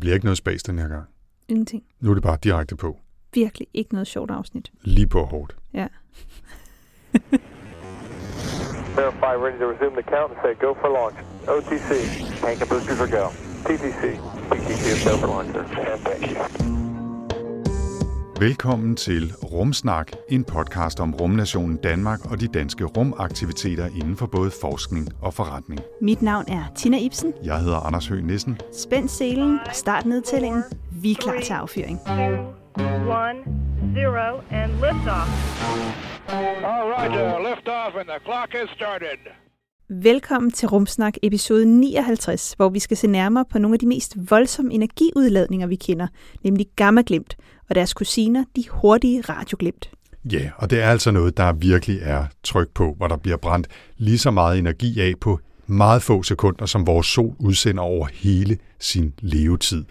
bliver ikke noget spas den her gang. Ingenting. Nu er det bare direkte på. Virkelig ikke noget sjovt afsnit. Lige på hårdt. Ja. Verify ready to resume the count and say go for launch. OTC, tank and boosters are go. TTC, TTC is go for launch, sir. And thank you. Velkommen til Rumsnak, en podcast om rumnationen Danmark og de danske rumaktiviteter inden for både forskning og forretning. Mit navn er Tina Ibsen. Jeg hedder Anders Høgh Nissen. Spænd selen og start nedtællingen. Vi er klar til affyring. one, zero, and liftoff. All right, uh, lift off and the clock has started. Velkommen til Rumsnak episode 59, hvor vi skal se nærmere på nogle af de mest voldsomme energiudladninger, vi kender, nemlig gammaglimt og deres kusiner, de hurtige radioglimt. Ja, og det er altså noget, der virkelig er tryk på, hvor der bliver brændt lige så meget energi af på meget få sekunder, som vores sol udsender over hele sin levetid.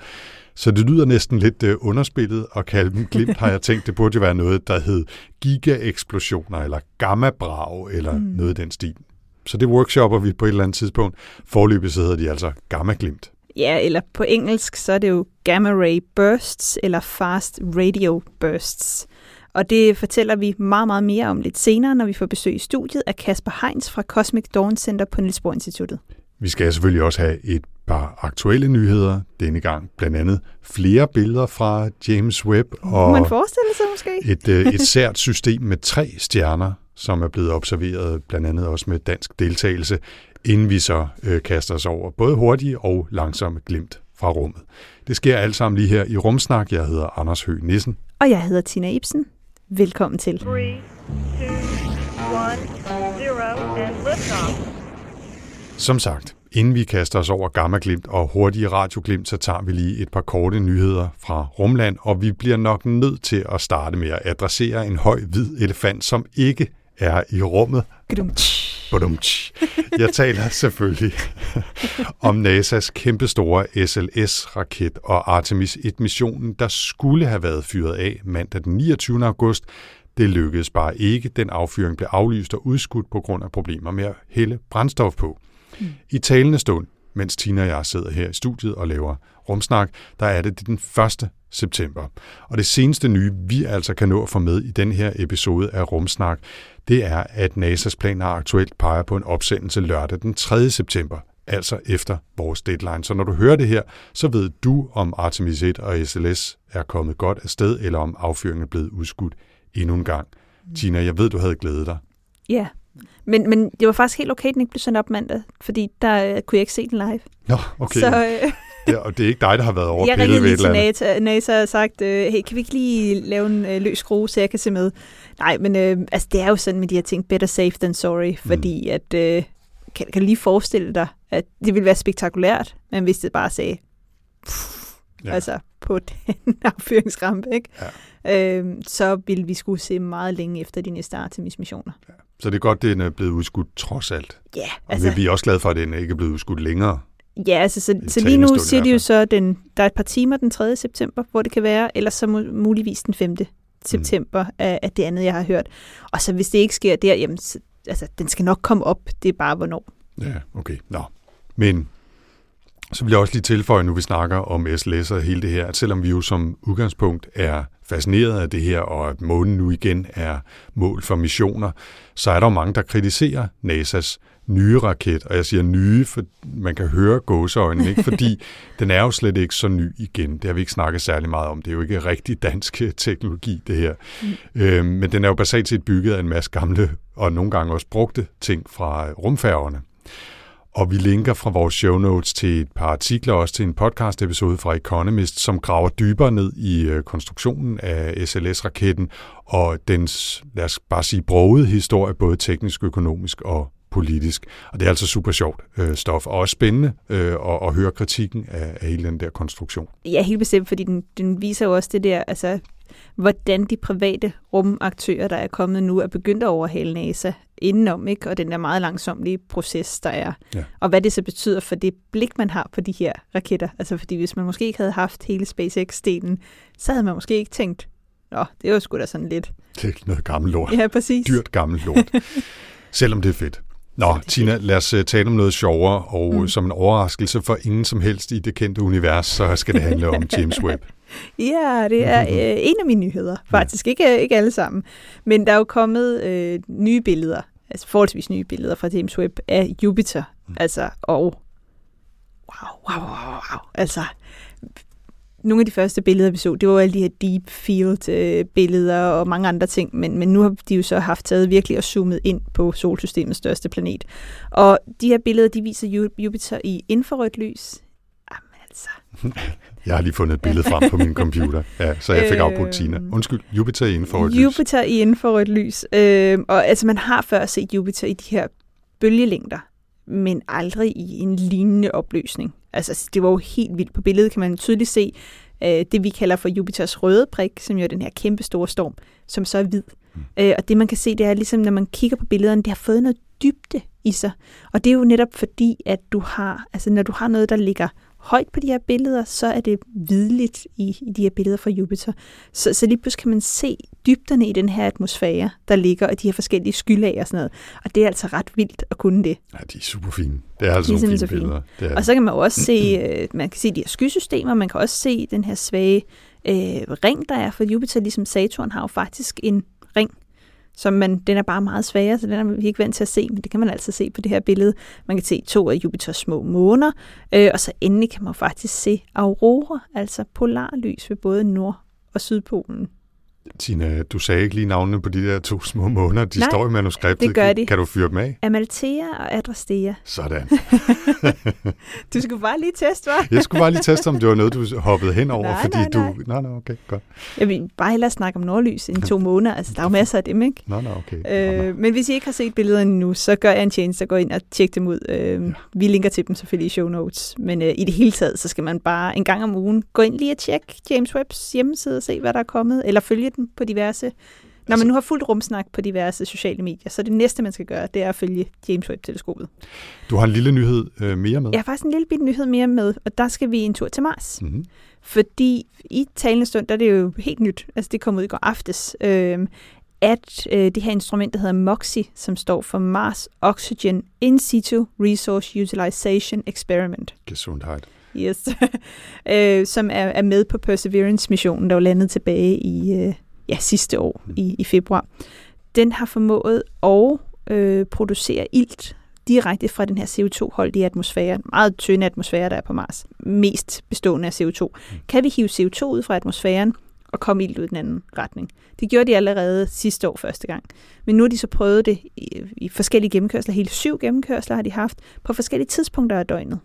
Så det lyder næsten lidt øh, underspillet at kalde dem glimt, har jeg tænkt. Det burde jo være noget, der hed gigaeksplosioner, eller gammabrag, eller mm. noget i den stil. Så det workshopper vi på et eller andet tidspunkt. Forløbig så hedder de altså gammaglimt. Ja, eller på engelsk, så er det jo gamma ray bursts eller fast radio bursts. Og det fortæller vi meget, meget mere om lidt senere, når vi får besøg i studiet af Kasper Heinz fra Cosmic Dawn Center på Niels Bohr Instituttet. Vi skal selvfølgelig også have et par aktuelle nyheder denne gang. Blandt andet flere billeder fra James Webb Må man og forestille sig måske? et, øh, et sært system med tre stjerner, som er blevet observeret blandt andet også med dansk deltagelse, inden vi så øh, kaster os over både hurtige og langsomme glimt fra rummet. Det sker alt sammen lige her i Rumsnak. Jeg hedder Anders Høgh Nissen. Og jeg hedder Tina Ibsen. Velkommen til. Three, two, one, zero, and liftoff. Som sagt, inden vi kaster os over gammaglimt og hurtige radioglimt, så tager vi lige et par korte nyheder fra Rumland, og vi bliver nok nødt til at starte med at adressere en høj hvid elefant, som ikke er i rummet. Gdumtsch. Badumtsch. Jeg taler selvfølgelig om NASA's kæmpestore SLS-raket og Artemis 1-missionen, der skulle have været fyret af mandag den 29. august. Det lykkedes bare ikke. Den affyring blev aflyst og udskudt på grund af problemer med at hælde brændstof på. I talende stund, mens Tina og jeg sidder her i studiet og laver rumsnak, der er det den 1. september. Og det seneste nye, vi altså kan nå at få med i den her episode af Rumsnak, det er, at NASA's planer aktuelt peger på en opsendelse lørdag den 3. september, altså efter vores deadline. Så når du hører det her, så ved du, om Artemis 1 og SLS er kommet godt afsted, eller om affyringen er blevet udskudt endnu en gang. Tina, jeg ved, du havde glædet dig. Ja, men, men det var faktisk helt okay, at den ikke blev sendt op mandag, fordi der øh, kunne jeg ikke se den live. Nå, okay. Så øh, Ja, og det er ikke dig, der har været over jeg pillet ringede ved et til eller andet. NASA, NASA og sagt, øh, hey, kan vi ikke lige lave en øh, løs skrue, så jeg kan se med? Nej, men øh, altså, det er jo sådan med de her ting, better safe than sorry, fordi at, øh, kan, kan du lige forestille dig, at det ville være spektakulært, men hvis det bare sagde, Ja. ja. altså på den affyringsrampe, ikke? Ja. Øhm, så ville vi skulle se meget længe efter de næste Artemis-missioner. Så det er godt, det er blevet udskudt trods alt. Ja, Altså, altså, vi er også glade for, at den ikke er blevet udskudt længere. ja, altså så, så lige nu siger de jo så, at den, der er et par timer den 3. september, hvor det kan være, eller så mu- muligvis den 5. september Mm. af, af det andet, jeg har hørt. Og så hvis det ikke sker der, jamen, så, altså, den skal nok komme op, det er bare hvornår. Ja, okay. Nå. Men så vil jeg også lige tilføje, nu vi snakker om SLS og hele det her, at selvom vi jo som udgangspunkt er fascineret af det her, og at månen nu igen er mål for missioner, så er der jo mange, der kritiserer NASA's nye raket, og jeg siger nye, for man kan høre gåseøjnene, ikke? fordi den er jo slet ikke så ny igen. Det har vi ikke snakket særlig meget om. Det er jo ikke rigtig dansk teknologi, det her. Mm. Øhm, men den er jo basalt set bygget af en masse gamle og nogle gange også brugte ting fra rumfærgerne. Og vi linker fra vores show notes til et par artikler, også til en podcast episode fra Economist, som graver dybere ned i øh, konstruktionen af SLS-raketten og dens, lad os bare sige, brogede historie, både teknisk, økonomisk og politisk. Og det er altså super sjovt øh, stof, og også spændende øh, at, at høre kritikken af, af hele den der konstruktion. Ja, helt bestemt, fordi den, den viser jo også det der, altså, hvordan de private rumaktører, der er kommet nu, er begyndt at overhale NASA indenom, ikke? og den der meget langsomlige proces, der er. Ja. Og hvad det så betyder for det blik, man har på de her raketter. Altså fordi hvis man måske ikke havde haft hele SpaceX-delen, så havde man måske ikke tænkt, nå, det er jo sgu da sådan lidt. Det er noget gammelt lort. Ja, præcis. Dyrt gammelt lort. Selvom det er fedt. Nå, Tina, lad os uh, tale om noget sjovere, og mm. som en overraskelse for ingen som helst i det kendte univers, så skal det handle om James Webb. Ja, det er øh, en af mine nyheder, faktisk. Ikke, ikke alle sammen. Men der er jo kommet øh, nye billeder, altså forholdsvis nye billeder fra James Webb af Jupiter. Mm. Altså, og wow, wow, wow, wow. Altså, nogle af de første billeder, vi så, det var alle de her deep field øh, billeder og mange andre ting, men, men nu har de jo så haft taget virkelig og zoomet ind på solsystemets største planet. Og de her billeder, de viser Jupiter i infrarødt lys. Altså. Jeg har lige fundet et billede frem på min computer, ja, så jeg fik afbrudt Tina. Undskyld, Jupiter i infrarødt lys. Jupiter i infrarødt lys. Øh, og altså, man har før set Jupiter i de her bølgelængder, men aldrig i en lignende opløsning. Altså, det var jo helt vildt. På billedet kan man tydeligt se øh, det, vi kalder for Jupiters røde prik, som jo er den her kæmpe store storm, som så er hvid. Mm. Øh, og det, man kan se, det er ligesom, når man kigger på billederne, det har fået noget dybde i sig. Og det er jo netop fordi, at du har, altså når du har noget, der ligger højt på de her billeder, så er det hvidligt i, i de her billeder fra Jupiter. Så, så lige pludselig kan man se dybderne i den her atmosfære, der ligger, og de her forskellige skylag og sådan noget. Og det er altså ret vildt at kunne det. Ja, de er super fine. Det er altså de er nogle fine billeder. Det er og så kan man jo også se, øh, man kan se de her skysystemer, man kan også se den her svage øh, ring, der er, for Jupiter, ligesom Saturn, har jo faktisk en ring, som man, den er bare meget svagere, så den er vi ikke vant til at se, men det kan man altså se på det her billede. Man kan se to af Jupiters små måner, øh, og så endelig kan man faktisk se aurora, altså polarlys ved både Nord- og Sydpolen. Tina, du sagde ikke lige navnene på de der to små måneder. De Nej, står i manuskriptet. det gør de. Kan du fyre dem af? Amalthea og Adrastea. Sådan. du skulle bare lige teste, hva'? jeg skulle bare lige teste, om det var noget, du hoppede hen over, Nej, fordi nej, nej. du... Nej, nej, okay, godt. Jeg vil bare hellere snakke om nordlys end to måneder. Altså, der er jo masser af dem, ikke? Nej, nej, okay. Øh, men hvis I ikke har set billederne endnu, så gør jeg en tjeneste og gå ind og tjek dem ud. Øh, vi linker til dem selvfølgelig i show notes. Men øh, i det hele taget, så skal man bare en gang om ugen gå ind lige og tjekke James Webbs hjemmeside og se, hvad der er kommet. Eller følge den på diverse når man nu har fuldt rumsnak på diverse sociale medier, så det næste, man skal gøre, det er at følge James Webb-teleskopet. Du har en lille nyhed øh, mere med. Jeg har faktisk en lille bitte nyhed mere med, og der skal vi en tur til Mars. Mm-hmm. Fordi i talende stund, der er det jo helt nyt, altså det kom ud i går aftes, øh, at øh, det her instrument, der hedder MOXIE, som står for Mars Oxygen In Situ Resource Utilization Experiment. Gesundheit. Yes. øh, som er, er med på Perseverance-missionen, der var landet tilbage i øh, ja, sidste år Mm. i, i februar. Den har formået at øh, producere ilt direkte fra den her CO2-holdige atmosfære, meget tynde atmosfære, der er på Mars, mest bestående af CO2. Kan vi hive CO2 ud fra atmosfæren og komme ilt ud i den anden retning? Det gjorde de allerede sidste år første gang. Men nu har de så prøvet det i, i forskellige gennemkørsler. Hele syv gennemkørsler har de haft på forskellige tidspunkter af døgnet.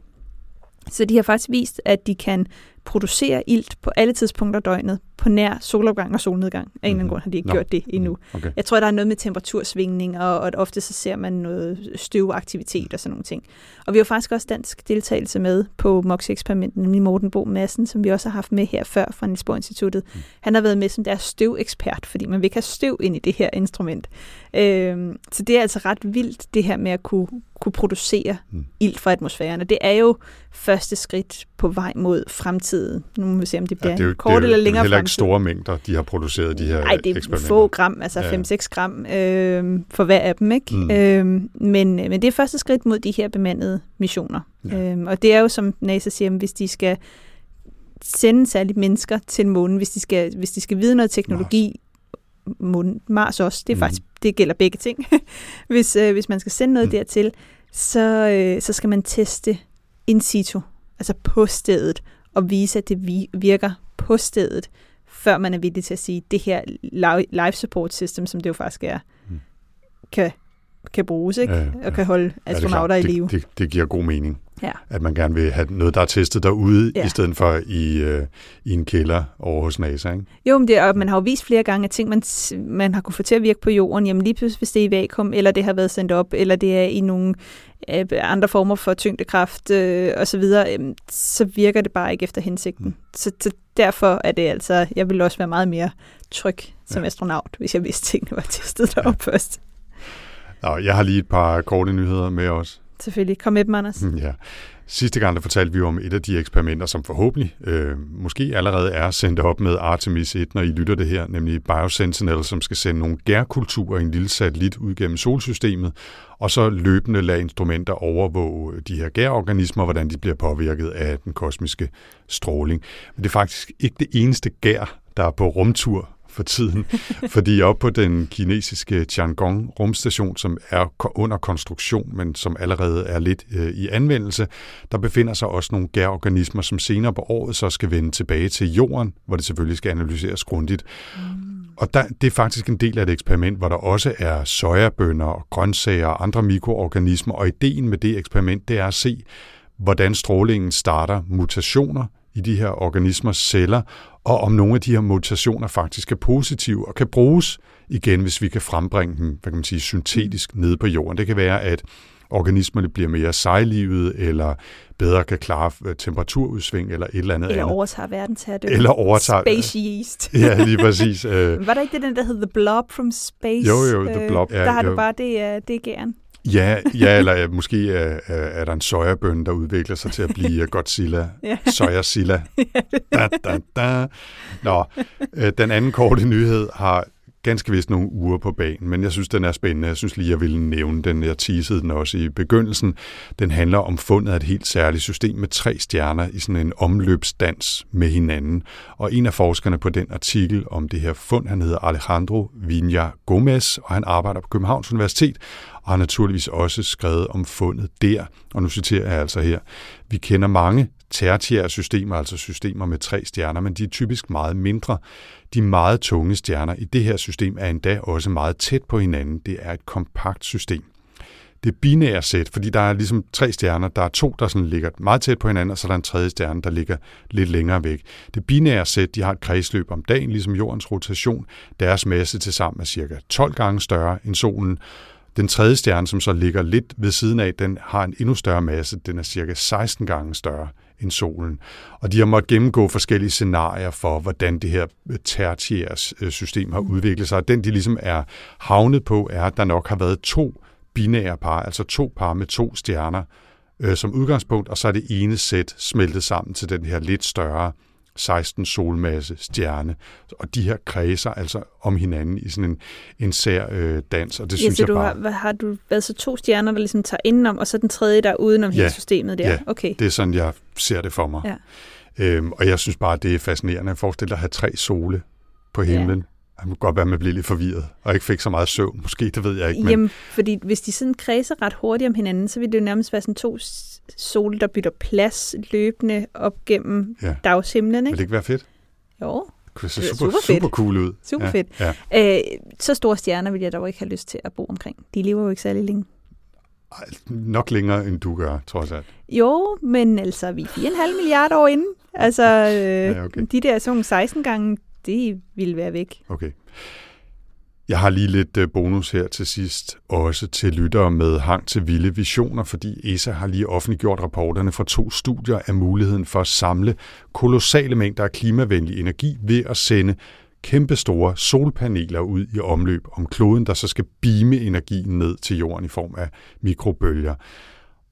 Så de har faktisk vist, at de kan producere ilt på alle tidspunkter af døgnet, på nær solopgang og solnedgang. Af en eller anden Mhm. grund har de ikke Nå. gjort det endnu. Okay. Jeg tror, der er noget med temperatursvingning, og, og ofte så ser man noget støvaktivitet og sådan nogle ting. Og vi har faktisk også dansk deltagelse med på MOX-eksperimentet, nemlig Morten Bo Madsen, som vi også har haft med her før fra Niels Bohr Instituttet. Mm. Han har været med som deres støvekspert, fordi man vil ikke have støv ind i det her instrument. Øhm, så det er altså ret vildt, det her med at kunne, kunne producere Mm. ilt fra atmosfæren. Og det er jo første skridt på vej mod fremtiden. Nu må vi se, om det bliver Ja, det er jo, kort det er jo, eller det er længere heller ikke fremtid. store mængder, de har produceret de her Nej, det er få gram, altså Ja. 5-6 gram øh, for hver af dem. Ikke? Mm. Mm. Øh, men, men det er første skridt mod de her bemandede missioner. Ja. Øh, og det er jo, som NASA siger, hvis de skal sende særligt mennesker til månen, hvis de skal, hvis de skal vide noget teknologi, månen, Mars også, det, er Mhm. faktisk, det gælder begge ting. hvis, øh, hvis man skal sende noget Mm. mm. dertil, så, øh, så skal man teste in situ, altså på stedet, og vise, at det vi- virker på stedet, før man er villig til at sige, at det her li- life support system, som det jo faktisk er, Mm. kan, kan bruges, ikke? Ja, ja. og kan holde Ja, det astronauter i live. Det, det, det giver god mening, Ja. at man gerne vil have noget, der er testet derude, Ja. i stedet for i, øh, i en kælder over hos NASA. Ikke? Jo, men det, og man har jo vist flere gange, at ting, man, man har kunne få til at virke på jorden, jamen lige pludselig, hvis det er i vakuum, eller det har været sendt op, eller det er i nogle øh, andre former for tyngdekraft øh, og så videre, øh, så virker det bare ikke efter hensigten. Mm. Så, så derfor er det altså, jeg vil også være meget mere tryg som Ja. astronaut, hvis jeg vidste, tingene var testet derop ja. først. Nå, jeg har lige et par korte nyheder med os. Selvfølgelig. Kom med dem, Anders. Mm, Ja. Sidste gang der fortalte vi om et af de eksperimenter, som forhåbentlig øh, måske allerede er sendt op med Artemis 1, når I lytter det her, nemlig Biosentinel, som skal sende nogle gærkulturer i en lille satellit ud gennem solsystemet, og så løbende lade instrumenter overvåge de her gærorganismer, hvordan de bliver påvirket af den kosmiske stråling. Men det er faktisk ikke det eneste gær, der er på rumtur for tiden, fordi op på den kinesiske Tiangong rumstation, som er under konstruktion, men som allerede er lidt øh, i anvendelse, der befinder sig også nogle gærorganismer, som senere på året så skal vende tilbage til jorden, hvor det selvfølgelig skal analyseres grundigt. Mm. Og der, det er faktisk en del af et eksperiment, hvor der også er sojabønner, grøntsager og andre mikroorganismer, og ideen med det eksperiment, det er at se, hvordan strålingen starter mutationer i de her organismers celler, og om nogle af de her mutationer faktisk er positive og kan bruges igen, hvis vi kan frembringe dem, hvad kan man sige, syntetisk nede på jorden. Det kan være, at organismerne bliver mere sejlivede, eller bedre kan klare øh, temperaturudsving, eller et eller andet Eller overtager verdensherredømme. Eller overtager... Space yeast. Ja, lige præcis. Øh, Var der ikke det, den der hed The Blob from Space? Jo, jo, The Øh, Blob, ja, der har jo. du bare, det det gæren. Ja, ja eller øh, måske er, er, er der en sojabøn, der udvikler sig til at blive Godzilla. Ja. Sojasilla. Da, da, da. Nå, øh, den anden korte nyhed har ganske vist nogle uger på banen, men jeg synes, den er spændende. Jeg synes lige, jeg ville nævne den. Jeg teasede den også i begyndelsen. Den handler om fundet af et helt særligt system med tre stjerner i sådan en omløbsdans med hinanden. Og en af forskerne på den artikel om det her fund, han hedder Alejandro Vinja Gomez, og han arbejder på Københavns Universitet, og har naturligvis også skrevet om fundet der. Og nu citerer jeg altså her. Vi kender mange tertiære systemer, altså systemer med tre stjerner, men de er typisk meget mindre. De meget tunge stjerner i det her system er endda også meget tæt på hinanden. Det er et kompakt system. Det binære sæt, fordi der er ligesom tre stjerner, der er to, der sådan ligger meget tæt på hinanden, og så er der en tredje stjerne, der ligger lidt længere væk. Det binære sæt, de har et kredsløb om dagen, ligesom jordens rotation. Deres masse til sammen er cirka 12 gange større end solen, den tredje stjerne, som så ligger lidt ved siden af, den har en endnu større masse. Den er cirka 16 gange større end solen. Og de har måttet gennemgå forskellige scenarier for, hvordan det her øh, tertiære øh, system har udviklet sig. Den, de ligesom er havnet på, er, at der nok har været to binære par, altså to par med to stjerner øh, som udgangspunkt, og så er det ene sæt smeltet sammen til den her lidt større 16 solmasse stjerne. Og de her kredser altså om hinanden i sådan en, en sær øh, dans, og det Ja, synes så jeg du bare... har, hvad har du været så to stjerner, der ligesom tager indenom, og så den tredje, der er udenom Ja, hele systemet der? ja. Okay. Det er sådan, jeg ser det for mig. Ja. Øhm, og jeg synes bare, det er fascinerende. Forestil dig at have tre sole på himlen. Det må godt være, at man bliver lidt forvirret, og ikke fik så meget søvn. Måske, det ved jeg ikke. Men Jamen, fordi hvis de sådan kredser ret hurtigt om hinanden, så vil det jo nærmest være sådan to s- sole, der bytter plads løbende op gennem Ja. dagshimlen, vil ikke? det ikke være fedt? Jo, Det kunne se Det er super, super fedt. super cool ud. super ja. fedt. Ja. Øh, så store stjerner vil jeg dog ikke have lyst til at bo omkring. De lever jo ikke særlig længe. Ej, Nok længere, end du gør, trods alt. Jo, men altså, vi er 4,5 milliarder år inde. Altså, øh, Ja, okay. de der sådan 16 gange, det ville være væk. Okay. Jeg har lige lidt øh, bonus her til sidst, også til lyttere med hang til vilde visioner, fordi ESA har lige offentliggjort rapporterne fra to studier af muligheden for at samle kolossale mængder af klimavenlig energi ved at sende kæmpestore solpaneler ud i omløb om kloden, der så skal beame energien ned til jorden i form af mikrobølger.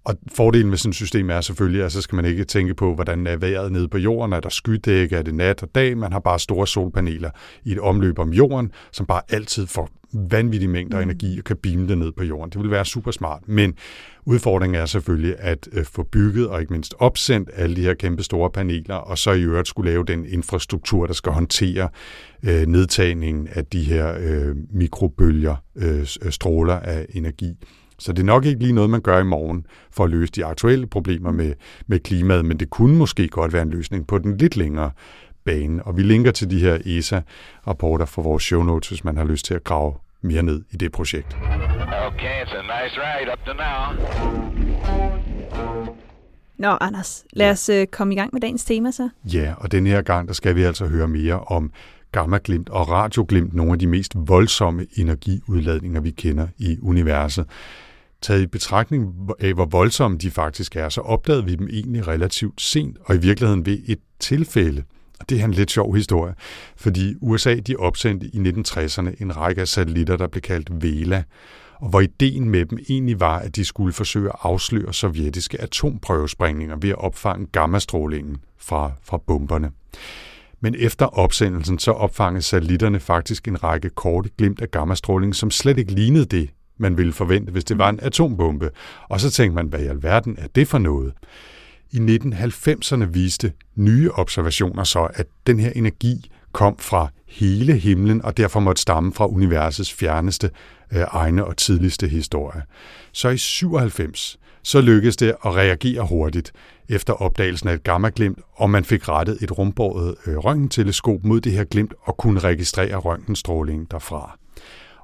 Og fordelen med sådan et system er selvfølgelig, at så skal man ikke tænke på, hvordan er vejret nede på jorden, er der skydække, er det nat og dag. Man har bare store solpaneler i et omløb om jorden, som bare altid får vanvittige mængder af energi og kan beame det ned på jorden. Det vil være super smart. Men udfordringen er selvfølgelig at øh, få bygget og ikke mindst opsendt alle de her kæmpe store paneler, og så i øvrigt skulle lave den infrastruktur, der skal håndtere øh, nedtagningen af de her øh, mikrobølger, øh, stråler af energi. Så det er nok ikke lige noget, man gør i morgen for at løse de aktuelle problemer med, med klimaet, men det kunne måske godt være en løsning på den lidt længere bane. Og vi linker til de her ESA-rapporter fra vores show notes, hvis man har lyst til at grave mere ned i det projekt. Okay, it's a nice ride up to now. Nå, Anders, lad os øh, komme i gang med dagens tema så. Ja, og den her gang, der skal vi altså høre mere om gammaglimt og radioglimt, nogle af de mest voldsomme energiudladninger, vi kender i universet. Taget i betragtning af, hvor voldsomme de faktisk er, så opdagede vi dem egentlig relativt sent, og i virkeligheden ved et tilfælde. Og det er en lidt sjov historie, fordi USA de opsendte i 1960'erne en række af satellitter, der blev kaldt VELA. og hvor ideen med dem egentlig var, at de skulle forsøge at afsløre sovjetiske atomprøvesprængninger ved at opfange gammastrålingen fra, fra bomberne. Men efter opsendelsen så opfangede satellitterne faktisk en række korte glimt af gammastråling, som slet ikke lignede det, man ville forvente, hvis det var en atombombe. Og så tænkte man, hvad i alverden er det for noget? I 1990'erne viste nye observationer så, at den her energi kom fra hele himlen og derfor måtte stamme fra universets fjerneste øh, egne og tidligste historie. Så i 97 så lykkedes det at reagere hurtigt efter opdagelsen af et gammaglimt, og man fik rettet et rumbåret øh, røntgenteleskop mod det her glimt og kunne registrere røntgenstrålingen derfra.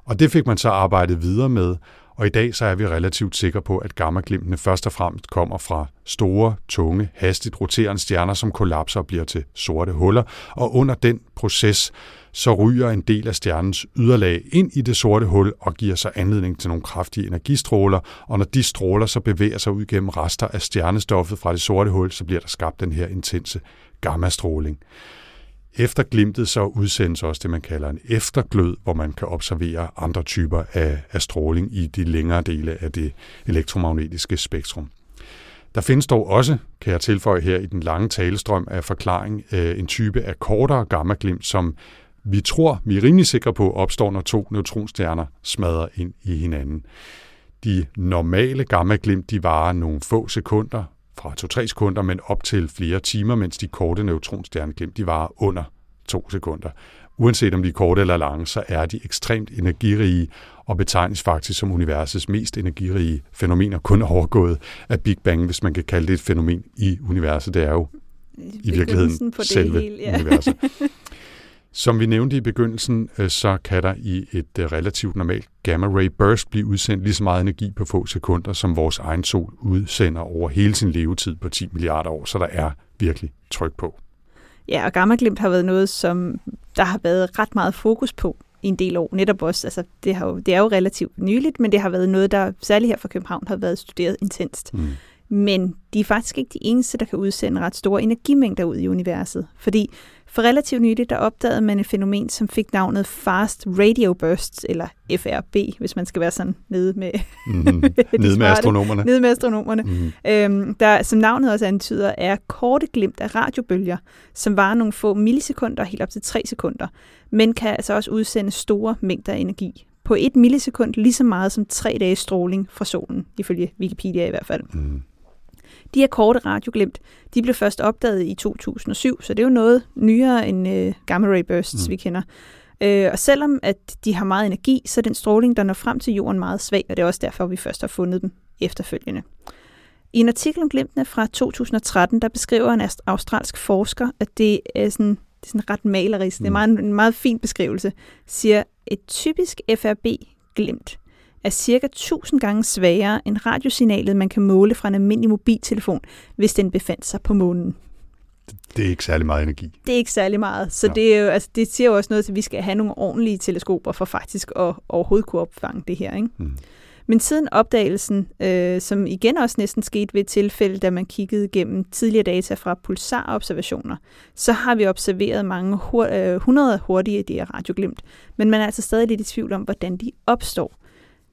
Og det fik man så arbejdet videre med, og i dag så er vi relativt sikre på, at gammaglimtene først og fremmest kommer fra store, tunge, hastigt roterende stjerner, som kollapser og bliver til sorte huller, og under den proces så ryger en del af stjernens yderlag ind i det sorte hul og giver sig anledning til nogle kraftige energistråler, og når de stråler så bevæger sig ud gennem rester af stjernestoffet fra det sorte hul, så bliver der skabt den her intense gammastråling. Efter glimtet så udsendes også det, man kalder en efterglød, hvor man kan observere andre typer af, af stråling i de længere dele af det elektromagnetiske spektrum. Der findes dog også, kan jeg tilføje her i den lange talestrøm af forklaring, øh, en type af kortere gammaglimt, som vi tror, vi er rimelig sikre på, opstår, når to neutronstjerner smadrer ind i hinanden. De normale gammaglimt, de varer nogle få sekunder, fra 2-3 sekunder, men op til flere timer, mens de korte neutronstjerneglimt, de varer under 2 sekunder. Uanset om de er korte eller lange, så er de ekstremt energirige og betegnes faktisk som universets mest energirige fænomener, kun overgået af Big Bang, hvis man kan kalde det et fænomen i universet. Det er jo i virkeligheden på det selve hele, ja. universet. Som vi nævnte i begyndelsen, øh, så kan der i et øh, relativt normalt gamma-ray burst blive udsendt lige så meget energi på få sekunder, som vores egen sol udsender over hele sin levetid på 10 milliarder år, så der er virkelig tryk på. Ja, og gammaglimt har været noget, som der har været ret meget fokus på i en del år. Netop også, altså det, har jo, det er jo relativt nyligt, men det har været noget, der særligt her fra København har været studeret intenst. Mm. Men de er faktisk ikke de eneste, der kan udsende ret store energimængder ud i universet. Fordi for relativt nyligt, der opdagede man et fænomen, som fik navnet Fast Radio Bursts, eller FRB, hvis man skal være sådan nede med, mm-hmm. nede med astronomerne. Nede med astronomerne. Mm-hmm. Øhm, der, som navnet også antyder, er korte glimt af radiobølger, som varer nogle få millisekunder, helt op til 3 sekunder, men kan altså også udsende store mængder af energi. På et millisekund lige så meget som tre dages stråling fra solen, ifølge Wikipedia i hvert fald. Mm. De her korte radioglimt, de blev først opdaget i 2007, så det er jo noget nyere end øh, gamma ray bursts, mm. vi kender. Øh, og selvom at de har meget energi, så er den stråling, der når frem til jorden, meget svag, og det er også derfor, vi først har fundet dem efterfølgende. I en artikel om glimtene fra 2013, der beskriver en australsk forsker, at det er sådan, det er sådan ret malerisk, mm. det er meget, en meget fin beskrivelse, siger, et typisk FRB-glimt er cirka 1000 gange svagere end radiosignalet, man kan måle fra en almindelig mobiltelefon, hvis den befandt sig på månen. Det er ikke særlig meget energi. Det er ikke særlig meget. Så ja. det, er jo, altså, det siger jo også noget til, at vi skal have nogle ordentlige teleskoper for faktisk at overhovedet kunne opfange det her. Ikke? Mm. Men siden opdagelsen, øh, som igen også næsten skete ved et tilfælde, da man kiggede gennem tidligere data fra pulsarobservationer, så har vi observeret mange hur- øh, 100 hurtige her radioglimt. Men man er altså stadig lidt i tvivl om, hvordan de opstår.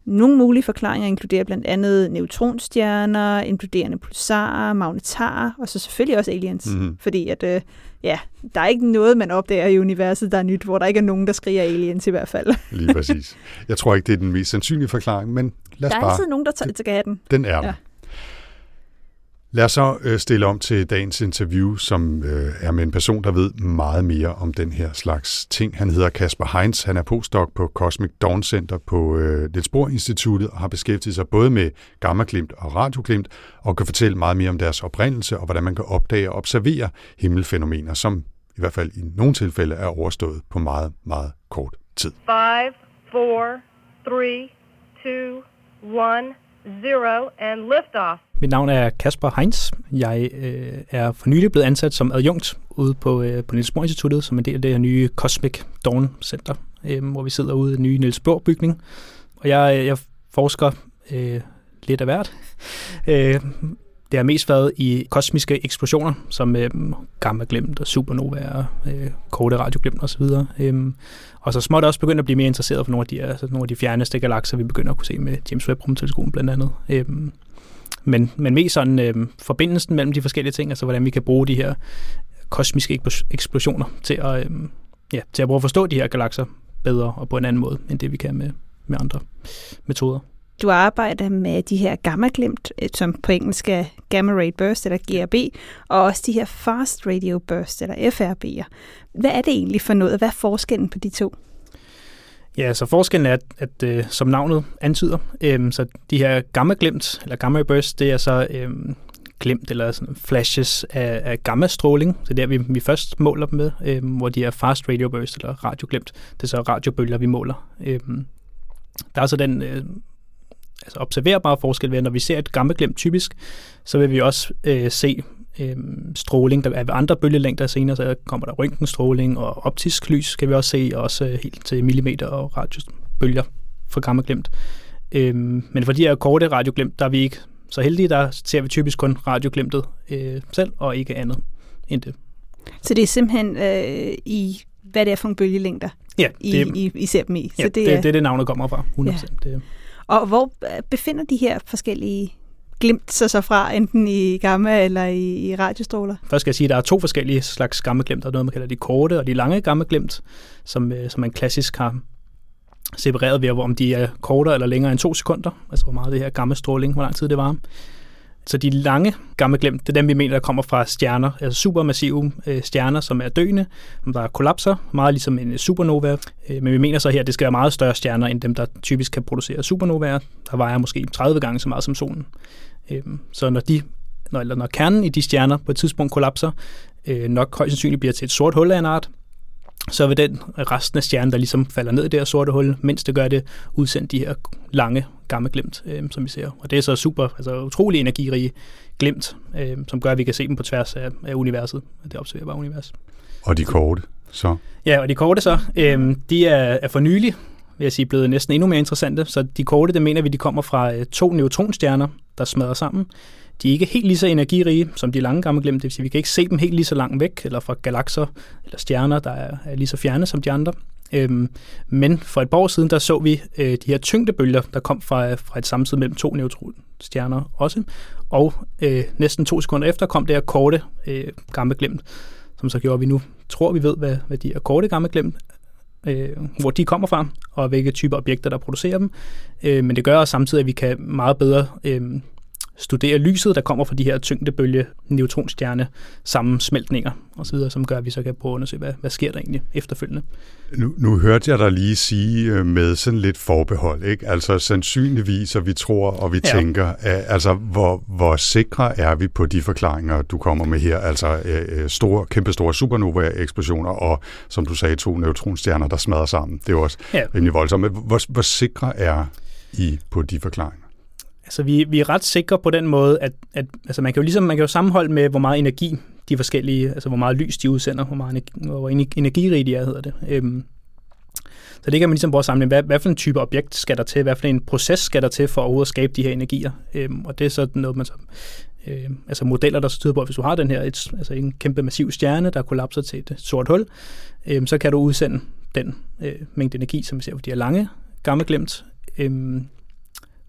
Nogle mulige forklaringer inkluderer blandt andet neutronstjerner, inkluderende pulsarer, magnetarer, og så selvfølgelig også aliens. Mm-hmm. Fordi at, øh, ja, der er ikke noget, man opdager i universet, der er nyt, hvor der ikke er nogen, der skriger aliens i hvert fald. Lige præcis. Jeg tror ikke, det er den mest sandsynlige forklaring, men lad os Der er bare... altid nogen, der tager, til have den. Den er ja. Lad os så øh, stille om til dagens interview, som øh, er med en person, der ved meget mere om den her slags ting. Han hedder Kasper Heinz. Han er postdoc på Cosmic Dawn Center på øh, Niels Bohr Instituttet og har beskæftiget sig både med gammaglimt og radioglimt og kan fortælle meget mere om deres oprindelse og hvordan man kan opdage og observere himmelfænomener, som i hvert fald i nogle tilfælde er overstået på meget, meget kort tid. 5, 4, 3, 2, 1, 0, and liftoff. Mit navn er Kasper Heinz. Jeg øh, er for nylig blevet ansat som adjunkt ude på, øh, på Niels Bohr Instituttet, som en del af det her nye Cosmic Dawn Center, øh, hvor vi sidder ude i den nye Niels Bohr bygning. Og jeg, øh, jeg forsker øh, lidt af hvert. Øh, det har mest været i kosmiske eksplosioner, som øh, gamma-glimt og supernova og øh, korte radioglimt osv. Øhm, og så småt også begyndt at blive mere interesseret for nogle af de, altså nogle af de fjerneste galakser, vi begynder at kunne se med James Webb-rumteleskopen blandt andet. Øhm, men, men mest sådan øh, forbindelsen mellem de forskellige ting, altså hvordan vi kan bruge de her kosmiske eksplosioner til at, øh, ja, til at prøve at forstå de her galakser bedre og på en anden måde, end det vi kan med, med andre metoder. Du arbejder med de her gamma-glimt, øh, som på engelsk er gamma ray burst eller GRB, og også de her fast radio burst eller FRB'er. Hvad er det egentlig for noget? Hvad er forskellen på de to? Ja, så forskellen er, at, at øh, som navnet antyder, øh, så de her gamma-glimt, eller gamma-burst, det er så øh, glimt eller sådan flashes af, af gammastråling. Så det er der, vi, vi først måler dem med, øh, hvor de er fast radio burst eller radioglimt. Det er så radiobølger, vi måler. Øh, der er så den øh, altså observerbare forskel ved, at når vi ser et gammelglemt typisk, så vil vi også øh, se øh, stråling, der er ved andre bølgelængder senere, så kommer der røntgenstråling og optisk lys, kan vi også se, også øh, helt til millimeter og radiobølger for gammelglemt. Øh, men for de her korte radioglimt, der er vi ikke så heldige, der ser vi typisk kun radioglimtet øh, selv, og ikke andet end det. Så det er simpelthen øh, i, hvad det er for nogle bølgelængder, ja, det, I, I, I ser dem i? Ja, så det, det, er, det er det navnet kommer fra, 100%. Ja. Det, og hvor øh, befinder de her forskellige glimt sig så fra, enten i gamma eller i, i radiostråler? Først skal jeg sige, at der er to forskellige slags gammaglimt. Der er noget, man kalder de korte og de lange gammaglimt, som, øh, som man klassisk har separeret ved, om de er kortere eller længere end to sekunder, altså hvor meget det her gammastråling, hvor lang tid det var. Så de lange gamle glimt, det er dem, vi mener, der kommer fra stjerner, altså supermassive øh, stjerner, som er døende, der kollapser, meget ligesom en øh, supernova. Øh, men vi mener så her, at det skal være meget større stjerner, end dem, der typisk kan producere supernovaer, der vejer måske 30 gange så meget som solen. Øh, så når, de, når, eller når kernen i de stjerner på et tidspunkt kollapser, øh, nok højst sandsynligt bliver til et sort hul af en art, så vil den resten af stjernen, der ligesom falder ned i det her sorte hul, mens det gør det, udsende de her lange gamle glimt, øh, som vi ser. Og det er så super, altså utrolig energirige glimt, øh, som gør, at vi kan se dem på tværs af, af universet, det observerbare univers. Og de korte, så? Ja, og de korte så, øh, de er, er for nylig, vil jeg sige, blevet næsten endnu mere interessante. Så de korte, det mener vi, de kommer fra øh, to neutronstjerner, der smadrer sammen. De er ikke helt lige så energirige som de lange gamle glimt, det vil sige, vi kan ikke se dem helt lige så langt væk, eller fra galakser eller stjerner, der er, er lige så fjerne som de andre. Øhm, men for et par år siden, der så vi øh, de her tyngdebølger, der kom fra, øh, fra et sammenstød mellem to neutronstjerner også. Og øh, næsten to sekunder efter kom det her korte øh, gamle glemt, som så gjorde, at vi nu tror, vi ved, hvad, hvad de her korte gamle glemt øh, hvor de kommer fra, og hvilke typer objekter, der producerer dem. Øh, men det gør også samtidig, at vi kan meget bedre øh, studere lyset, der kommer fra de her tyngdebølge neutronstjerne sammensmeltninger osv., som gør, at vi så kan prøve at undersøge, hvad, hvad sker der egentlig efterfølgende. Nu, nu hørte jeg dig lige sige øh, med sådan lidt forbehold, ikke? Altså sandsynligvis, og vi tror og vi ja. tænker, altså hvor, hvor sikre er vi på de forklaringer, du kommer med her? Altså store, kæmpe store supernova-eksplosioner og, som du sagde, to neutronstjerner, der smadrer sammen. Det er jo også ja. rimelig voldsomt. Men hvor, hvor sikre er I på de forklaringer? Altså, vi, vi er ret sikre på den måde, at, at altså, man kan jo ligesom man kan jo sammenholde med, hvor meget energi de forskellige, altså hvor meget lys de udsender, hvor, meget energi, hvor energirige de er, hedder det. Øhm, så det kan man ligesom prøve at samle, hvad, hvad for en type objekt skal der til, hvad for en proces skal der til for at skabe de her energier. Øhm, og det er så noget, man så, øh, altså modeller, der så tyder på, at hvis du har den her, et, altså en kæmpe massiv stjerne, der kollapser til et sort hul, øh, så kan du udsende den øh, mængde energi, som vi ser på de her lange gamle glemt, øh,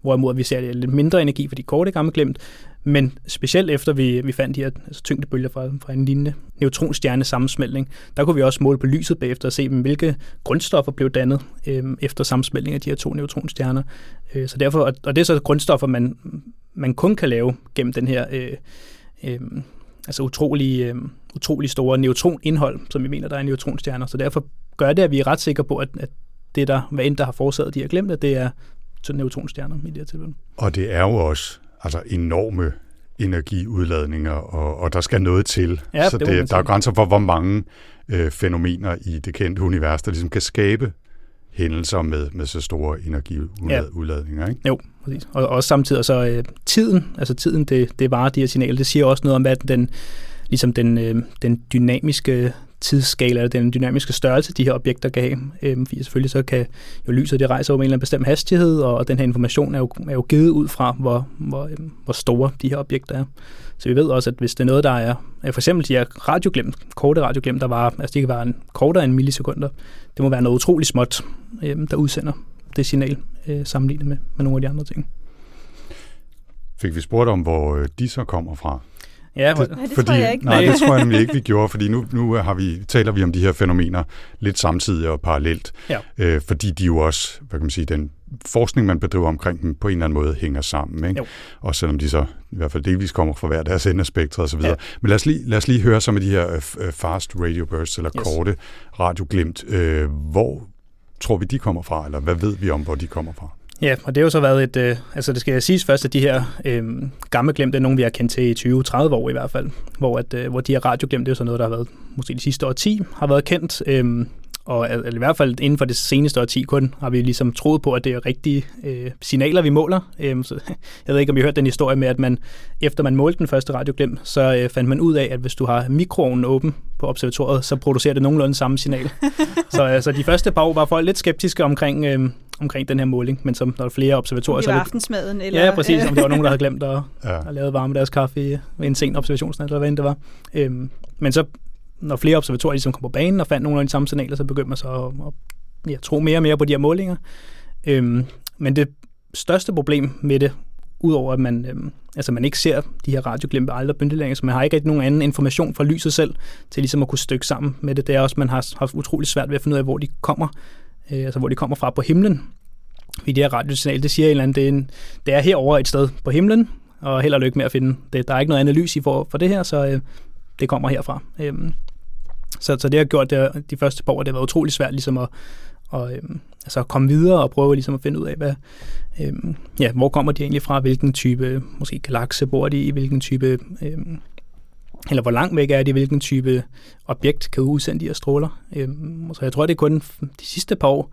hvorimod vi ser lidt mindre energi for de korte gamle glemt, men specielt efter vi, vi fandt de her altså, tyngdebølger fra, fra en lignende neutronstjerne sammensmeltning, der kunne vi også måle på lyset bagefter og se, hvilke grundstoffer blev dannet øh, efter sammensmeltning af de her to neutronstjerner. Øh, så derfor, og det er så grundstoffer, man, man kun kan lave gennem den her øh, øh, altså utrolig, øh, utrolig store neutronindhold, som vi mener, der er i neutronstjerner. Så derfor gør det, at vi er ret sikre på, at, at det, der, hvad end der har forårsaget de her at det er neutronstjerner i det her tilfælde. Og det er jo også altså enorme energiudladninger, og, og der skal noget til. Ja, så det det, der er grænser for, hvor mange øh, fænomener i det kendte univers, der ligesom kan skabe hændelser med, med så store energiudladninger. Ja. Ikke? Jo, præcis. Og også samtidig så øh, tiden, altså tiden, det, det varer de her signaler, det siger også noget om, hvad den ligesom den, øh, den dynamiske tidsskala, eller den dynamiske størrelse, de her objekter kan have. Øhm, fordi selvfølgelig så kan jo lyset, det rejser over en eller anden bestemt hastighed, og, den her information er jo, er jo givet ud fra, hvor, hvor, øhm, hvor store de her objekter er. Så vi ved også, at hvis det er noget, der er, for eksempel de her radioglimt, korte radioglimt, der var, altså det kan være en, kortere end millisekunder, det må være noget utroligt småt, øhm, der udsender det signal, øh, sammenlignet med, med nogle af de andre ting. Fik vi spurgt om, hvor øh, de så kommer fra? Ja, Nej, det fordi, tror jeg ikke. Nej, det tror jeg nemlig ikke, vi gjorde, fordi nu, nu har vi, taler vi om de her fænomener lidt samtidig og parallelt, Ja. øh, fordi de jo også, hvad kan man sige, den forskning, man bedriver omkring dem, på en eller anden måde hænger sammen. Ikke? Jo. Også selvom de så i hvert fald delvis kommer fra hver deres ende af spektret osv. Ja. Men lad os, lige, lad os lige høre some af de her øh, øh, fast radio bursts, eller Yes. korte radioglimt. Øh, hvor tror vi, de kommer fra, eller hvad ved vi om, hvor de kommer fra? Ja, og det har jo så været et, øh, altså det skal siges først, at de her øh, gamle glemt, det er nogen, vi har kendt til i 20-30 år i hvert fald, hvor, at, øh, hvor de her radioglemt, det er så noget, der har været, måske de sidste årti, har været kendt, øh, og al- i hvert fald inden for det seneste årti kun, har vi ligesom troet på, at det er rigtige øh, signaler, vi måler. Øh, så, jeg ved ikke, om I har hørt den historie med, at man, efter man målte den første radioglem, så øh, fandt man ud af, at hvis du har mikroovnen åben på observatoriet, så producerer det nogenlunde samme signal. så altså, de første par år var folk lidt skeptiske omkring, øh, omkring den her måling, men som der er flere observatorier, Det så var er aftensmaden, eller... Ja, præcis. Om det var nogen, der havde glemt at, Ja. at lave varme deres kaffe i ved en sen observationsnat, eller hvad end det var. Øhm, men så, når flere observatorier ligesom kom på banen og fandt nogle af de samme signaler, så begyndte man så at, at ja, tro mere og mere på de her målinger. Øhm, men det største problem med det, udover at man, øhm, altså man ikke ser de her radioglimpe aldrig bølgelængder, så man har ikke rigtig nogen anden information fra lyset selv, til ligesom at kunne stykke sammen med det. Det er også, at man har haft utrolig svært ved at finde ud af, hvor de kommer, øh, altså hvor de kommer fra på himlen. I det her radiosignal, det siger en eller anden, det er, en, det er herovre et sted på himlen, og held og lykke med at finde det. Der er ikke noget analyse i for, for det her, så øh, det kommer herfra. Øhm, så, så det har gjort det, de første par år, det har været utrolig svært ligesom at, og, øhm, altså at komme videre og prøve ligesom at finde ud af, hvad, øhm, ja, hvor kommer de egentlig fra, hvilken type måske galakse bor de i, hvilken type, øhm, eller hvor langt væk er de, hvilken type objekt kan udsende de her stråler. Øhm, så jeg tror, det er kun de sidste par år,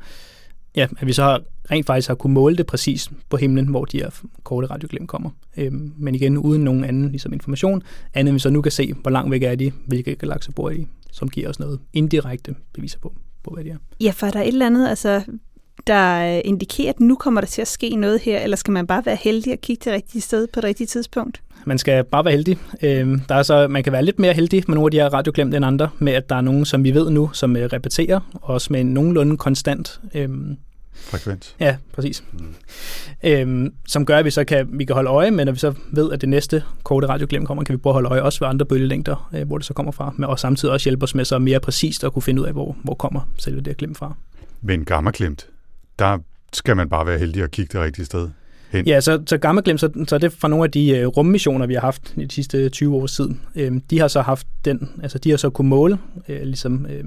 ja, at vi så har, rent faktisk har kunne måle det præcis på himlen, hvor de her korte radioglimt kommer. Øhm, men igen, uden nogen anden ligesom information, andet end vi så nu kan se, hvor langt væk er de, hvilke galakser bor de, som giver os noget indirekte beviser på, på hvad de er. Ja, for er der et eller andet, altså, der indikerer, at nu kommer der til at ske noget her, eller skal man bare være heldig og kigge det rigtige sted på det rigtige tidspunkt? Man skal bare være heldig. Øhm, der er så, man kan være lidt mere heldig med nogle af de her radioglemt end andre, med at der er nogen, som vi ved nu, som øh, repeterer, også med en nogenlunde konstant øhm, Frekvens. Ja, præcis. Mm. Øhm, som gør, at vi så kan, vi kan holde øje, men når vi så ved, at det næste korte radioglem kommer, kan vi prøve at holde øje også ved andre bølgelængder, øh, hvor det så kommer fra, men og samtidig også hjælpe os med så mere præcist at kunne finde ud af, hvor, hvor kommer selve det her glem fra. Men gammaklemt, der skal man bare være heldig og kigge det rigtige sted hen. Ja, så, så gammelglem, så, så er det fra nogle af de øh, rummissioner, vi har haft i de sidste 20 års tid. Øhm, de har så haft den, altså de har så kunne måle, øh, ligesom, øh,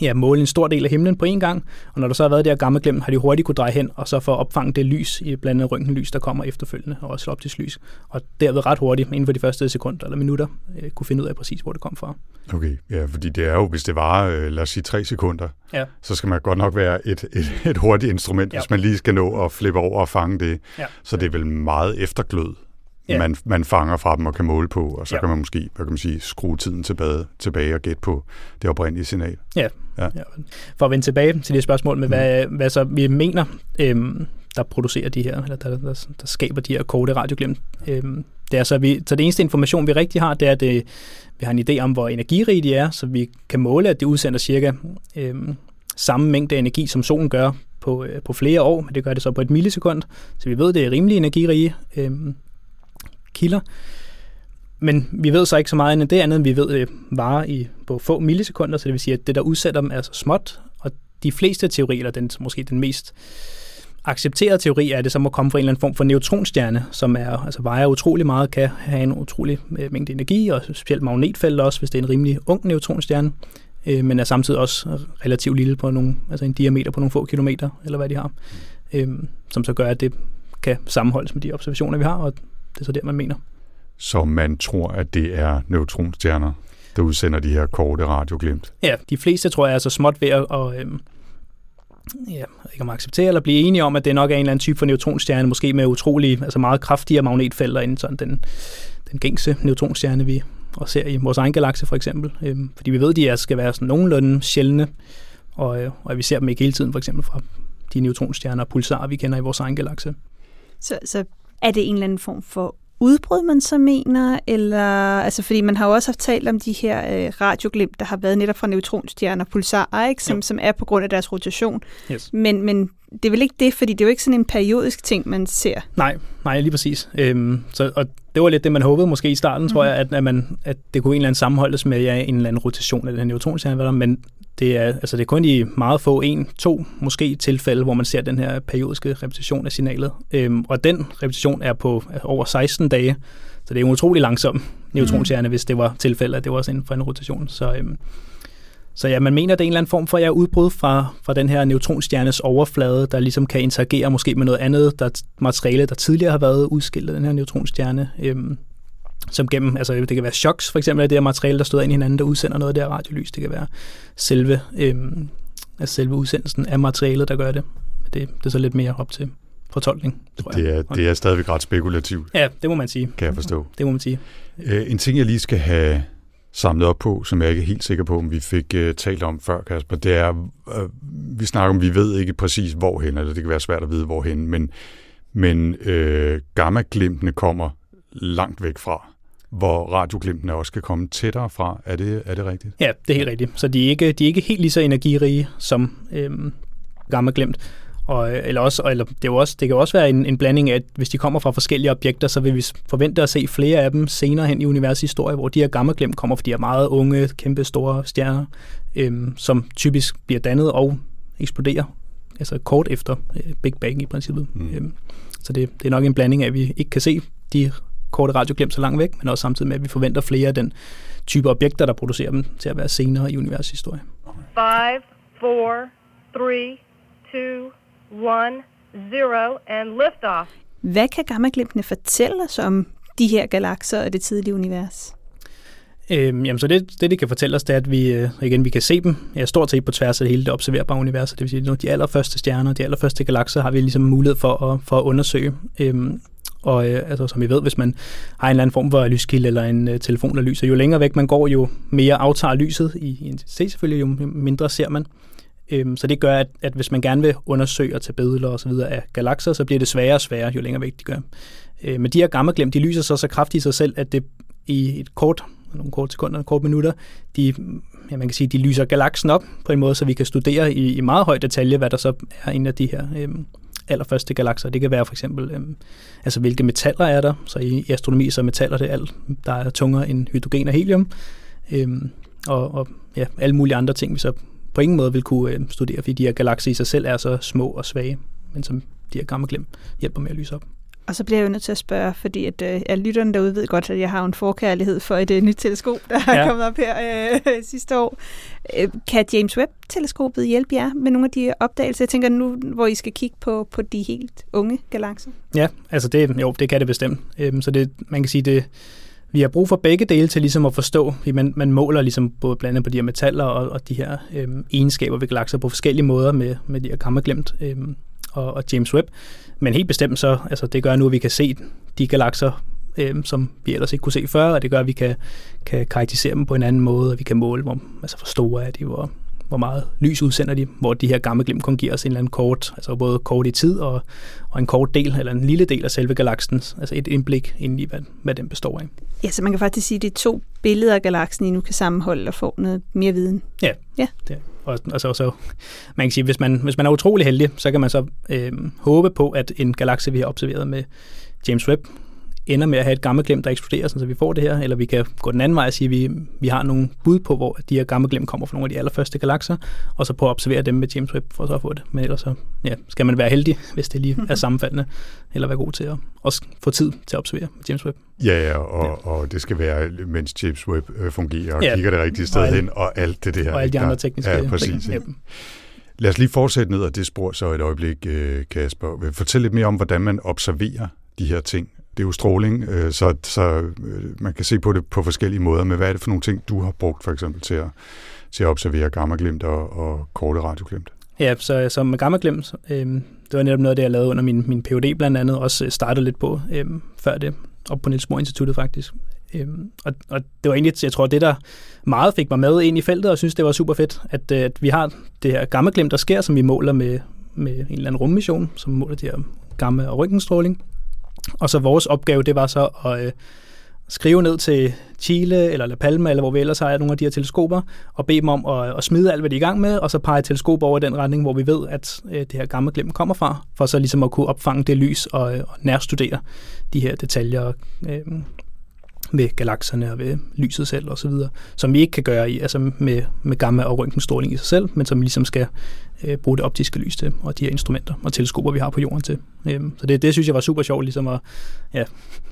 ja, måle en stor del af himlen på en gang, og når der så har været det her gammelglem, har de hurtigt kunne dreje hen, og så få opfange det lys, i blandt andet røntgenlys, der kommer efterfølgende, og også optisk lys, og derved ret hurtigt, inden for de første sekunder eller minutter, øh, kunne finde ud af præcis, hvor det kom fra. Okay, ja, fordi det er jo, hvis det varer, øh, lad os sige, tre sekunder, Ja. så skal man godt nok være et, et, et hurtigt instrument, Ja. hvis man lige skal nå at flippe over og fange det. Ja. Så det er vel meget efterglød, Ja. man, man fanger fra dem og kan måle på, og så Ja. kan man måske, hvad kan man sige, skrue tiden tilbage, tilbage og gætte på det oprindelige signal. Ja. Ja. ja. For at vende tilbage til det spørgsmål med, hvad, hvad så vi mener, øhm, der producerer de her, eller der, der, der skaber de her korte radioglimt. Øhm, det er så, vi, så det eneste information, vi rigtig har, det er, at det, vi har en idé om, hvor energirige de er, så vi kan måle, at det udsender cirka øhm, samme mængde energi, som solen gør på, øh, på flere år, men det gør det så på et millisekund, så vi ved, det er rimelig energirige øhm, kilder. Men vi ved så ikke så meget end det andet, end vi ved, det varer i på få millisekunder, så det vil sige, at det, der udsætter dem, er så småt, og de fleste teorier, eller den, måske den mest accepterede teori, er, at det så må komme fra en eller anden form for neutronstjerne, som er, altså vejer utrolig meget, kan have en utrolig øh, mængde energi, og specielt magnetfelt også, hvis det er en rimelig ung neutronstjerne, øh, men er samtidig også relativt lille på nogle, altså en diameter på nogle få kilometer, eller hvad de har, øh, som så gør, at det kan sammenholdes med de observationer, vi har, og det er så der, man mener. Så man tror, at det er neutronstjerner, der udsender de her korte radioglimt. Ja, de fleste tror jeg er så småt ved at, og, øhm, ja, ikke om acceptere eller blive enige om, at det nok er en eller anden type for neutronstjerne, måske med utrolig, altså meget kraftigere magnetfelter end sådan den, den gængse neutronstjerne, vi og ser i vores egen galakse for eksempel. Øh, fordi vi ved, at de er, skal være sådan nogenlunde sjældne, og, øh, og vi ser dem ikke hele tiden, for eksempel fra de neutronstjerner og pulsarer, vi kender i vores egen galakse. Så, så er det en eller anden form for udbrud, man så mener? Eller, altså, fordi man har jo også haft talt om de her øh, radioglimt, der har været netop fra neutronstjerner og pulsarer, ikke? Som, som er på grund af deres rotation. Yes. Men, men det er vel ikke det, fordi det er jo ikke sådan en periodisk ting, man ser. Nej, nej, lige præcis. Øhm, så, og det var lidt det, man håbede måske i starten, mm. tror jeg, at, at, man, at det kunne en eller anden sammenholdes med ja, en eller anden rotation af den her neutronstjerne, men det er, altså det er kun i meget få, en, to måske tilfælde, hvor man ser den her periodiske repetition af signalet. Øhm, og den repetition er på over 16 dage, så det er en utrolig langsom neutronstjerne, mm. hvis det var tilfælde, at det var også inden for en rotation. Så, øhm, så ja, man mener, det er en eller anden form for ja, udbrud fra, fra den her neutronstjernes overflade, der ligesom kan interagere måske med noget andet der materiale, der tidligere har været udskilt af den her neutronstjerne. Øhm, som gennem, altså det kan være choks for eksempel af det her materiale, der støder ind i hinanden, der udsender noget af det her radiolys. Det kan være selve, øhm, altså selve udsendelsen af materialet, der gør det. Det, det er så lidt mere op til fortolkning, tror det er, jeg. Det er stadigvæk ret spekulativt. Ja, det må man sige. Kan jeg forstå. Det må man sige. Øh, en ting, jeg lige skal have samlet op på, som jeg ikke er helt sikker på, om vi fik uh, talt om før, Kasper, det er, uh, vi snakker om, vi ved ikke præcis hvorhen, eller det kan være svært at vide hvorhen, men, men uh, gamma-glimtene kommer langt væk fra hvor radioglimtene også kan komme tættere fra. Er det, er det rigtigt? Ja, det er helt rigtigt. Så de er ikke, de er ikke helt lige så energirige som øhm, gamma-glimt. Og, eller også, eller det, er jo også, det kan også være en, en blanding af, at hvis de kommer fra forskellige objekter, så vil vi forvente at se flere af dem senere hen i universets historie, hvor de her gamma-glimt kommer, fordi de er meget unge, kæmpe store stjerner, øhm, som typisk bliver dannet og eksploderer, altså kort efter øh, Big Bang i princippet. Mm. Øhm, så det, det er nok en blanding af, at vi ikke kan se de korte radioglimt så langt væk, men også samtidig med, at vi forventer flere af den type objekter, der producerer dem til at være senere i universets historie. 5, 4, 3, 2, 1, 0, and liftoff. Hvad kan gammaglimtene fortælle os om de her galakser og det tidlige univers? Øhm, jamen, så det, det, det kan fortælle os, det er, at vi, øh, igen, vi kan se dem ja, stort set på tværs af hele det observerbare univers. Det vil sige, at de allerførste stjerner, de allerførste galakser, har vi ligesom mulighed for at, for at undersøge. Øhm, og øh, altså, som I ved, hvis man har en eller anden form for lyskilde eller en øh, telefon, der lyser, jo længere væk man går, jo mere aftager lyset i i intensitet selvfølgelig, jo mindre ser man. Øhm, så det gør, at, at hvis man gerne vil undersøge og tage billeder og så videre af galakser, så bliver det sværere og sværere, jo længere væk de gør. Øh, men de her gammaglem, de lyser så så kraftigt i sig selv, at det i et kort, nogle kort sekunder, nogle kort minutter, de, ja, man kan sige, de lyser galaksen op på en måde, så vi kan studere i, i meget høj detalje, hvad der så er en af de her øhm, allerførste galakser. Det kan være for eksempel, øhm, altså hvilke metaller er der. Så i, i astronomi så er metaller det alt, der er tungere end hydrogen og helium. Øhm, og, og ja, alle mulige andre ting, vi så på ingen måde vil kunne øh, studere, fordi de her galakser i sig selv er så små og svage, men som de her gamle glem hjælper med at lyse op. Og så bliver jeg jo nødt til at spørge, fordi at, øh, at lytterne derude ved godt, at jeg har en forkærlighed for et øh, nyt teleskop, der ja. er kommet op her øh, sidste år. Øh, kan James Webb-teleskopet hjælpe jer med nogle af de opdagelser? Jeg tænker nu, hvor I skal kigge på, på de helt unge galakser. Ja, altså det, jo, det kan det bestemt. Øhm, så det, man kan sige, det, vi har brug for begge dele til ligesom at forstå, man, man måler ligesom både blandt andet på de her metaller og, og de her øhm, egenskaber ved galakser på forskellige måder med, med de her kammerglemt øhm, og, og James Webb. Men helt bestemt så, altså det gør nu, at vi kan se de galakser, øh, som vi ellers ikke kunne se før, og det gør, at vi kan, kan karakterisere dem på en anden måde, og vi kan måle, hvor, altså hvor store er de, hvor, hvor meget lys udsender de, hvor de her gamle glimt kun giver os en eller anden kort, altså både kort i tid og, og en kort del, eller en lille del af selve galaksen, altså et indblik ind i, hvad, hvad den består af. Ja, så man kan faktisk sige, at det er to billeder af galaksen, I nu kan sammenholde og få noget mere viden. Ja, ja. det og, altså, og så, så man kan sige, hvis man, hvis man er utrolig heldig, så kan man så øh, håbe på, at en galakse, vi har observeret med James Webb, ender med at have et gammelglem, der eksploderer, så vi får det her, eller vi kan gå den anden vej og sige, at vi, vi har nogle bud på, hvor de her gammelglem kommer fra nogle af de allerførste galakser, og så på at observere dem med James Webb, for så at få det. Men ellers så, ja, skal man være heldig, hvis det lige er sammenfaldende, eller være god til at også få tid til at observere med James Webb. Ja, ja, og, ja. og det skal være, mens James Webb øh, fungerer, og ja. kigger det rigtige sted og hen, og alt det, her. Og alle de andre tekniske ja, præcis, ting. Ja. Lad os lige fortsætte ned ad det spor så et øjeblik, øh, Kasper. Fortæl lidt mere om, hvordan man observerer de her ting det er jo stråling, øh, så, så øh, man kan se på det på forskellige måder, men hvad er det for nogle ting, du har brugt for eksempel til at, til at observere gammaglimt og, og korte radioglimt? Ja, så, så med gammaglimt, øh, det var netop noget af det, jeg lavede under min, min PhD blandt andet, også øh, startede lidt på øh, før det. op på Niels Bohr Instituttet faktisk. Øh, og, og det var egentlig, jeg tror, det der meget fik mig med ind i feltet, og synes, det var super fedt, at, øh, at vi har det her gammaglimt, der sker, som vi måler med, med en eller anden rummission, som måler det her gamma- og røntgenstråling. Og så vores opgave, det var så at øh, skrive ned til Chile eller La Palma, eller hvor vi ellers har nogle af de her teleskoper, og bede dem om at, at smide alt, hvad de er i gang med, og så pege teleskop over i den retning, hvor vi ved, at øh, det her gamle glem kommer fra, for så ligesom at kunne opfange det lys og, øh, og nærstudere de her detaljer øh, ved galakserne og ved lyset selv og så videre, som vi ikke kan gøre i, altså med, med gamma og røntgenstråling i sig selv, men som vi ligesom skal øh, bruge det optiske lys til, og de her instrumenter og teleskoper, vi har på jorden til. Øhm, så det, det synes jeg var super sjovt, ligesom at ja,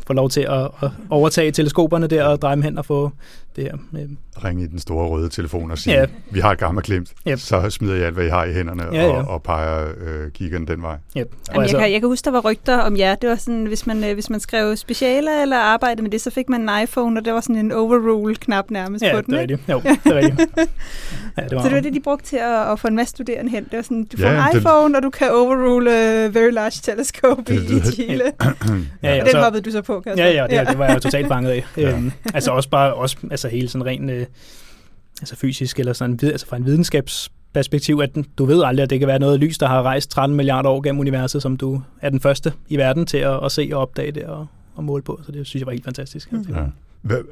få lov til at, at overtage teleskoperne der og dreje dem hen og få det her. Øhm. Ringe i den store røde telefon og sige, Ja. vi har et gammelt glimt, Yep. så smider jeg alt, hvad I har i hænderne Ja, ja. Og, og peger øh, kiggeren den vej. Yep. Jamen, jeg, kan, jeg kan huske, der var rygter om jer. Det var sådan, hvis man, øh, hvis man skrev specialer eller arbejdede med det, så fik man en iPhone, og det var sådan en overrule-knap nærmest ja, på det den. er ikke? rigtigt. Jo, det er rigtigt. Ja, det var, Så det var det, de brugte til at, at få en masse studerende hen. Det var sådan, du får Ja, en det- iPhone, og du kan overrule uh, Very Large Telescope Det i, i Chile. ja, ja, Og den så- hoppede du så på, Kasper. Ja, ja, det, det var jeg jo totalt fanget af. Ja. Øhm, altså også bare også, altså hele sådan ren øh, altså fysisk eller sådan vid- altså fra en videnskabsperspektiv, at den- du ved aldrig, at det kan være noget lys, der har rejst 13 milliarder år gennem universet, som du er den første i verden til at, at se og opdage det og, og måle på. Så det synes jeg var helt fantastisk. Mm. Ja.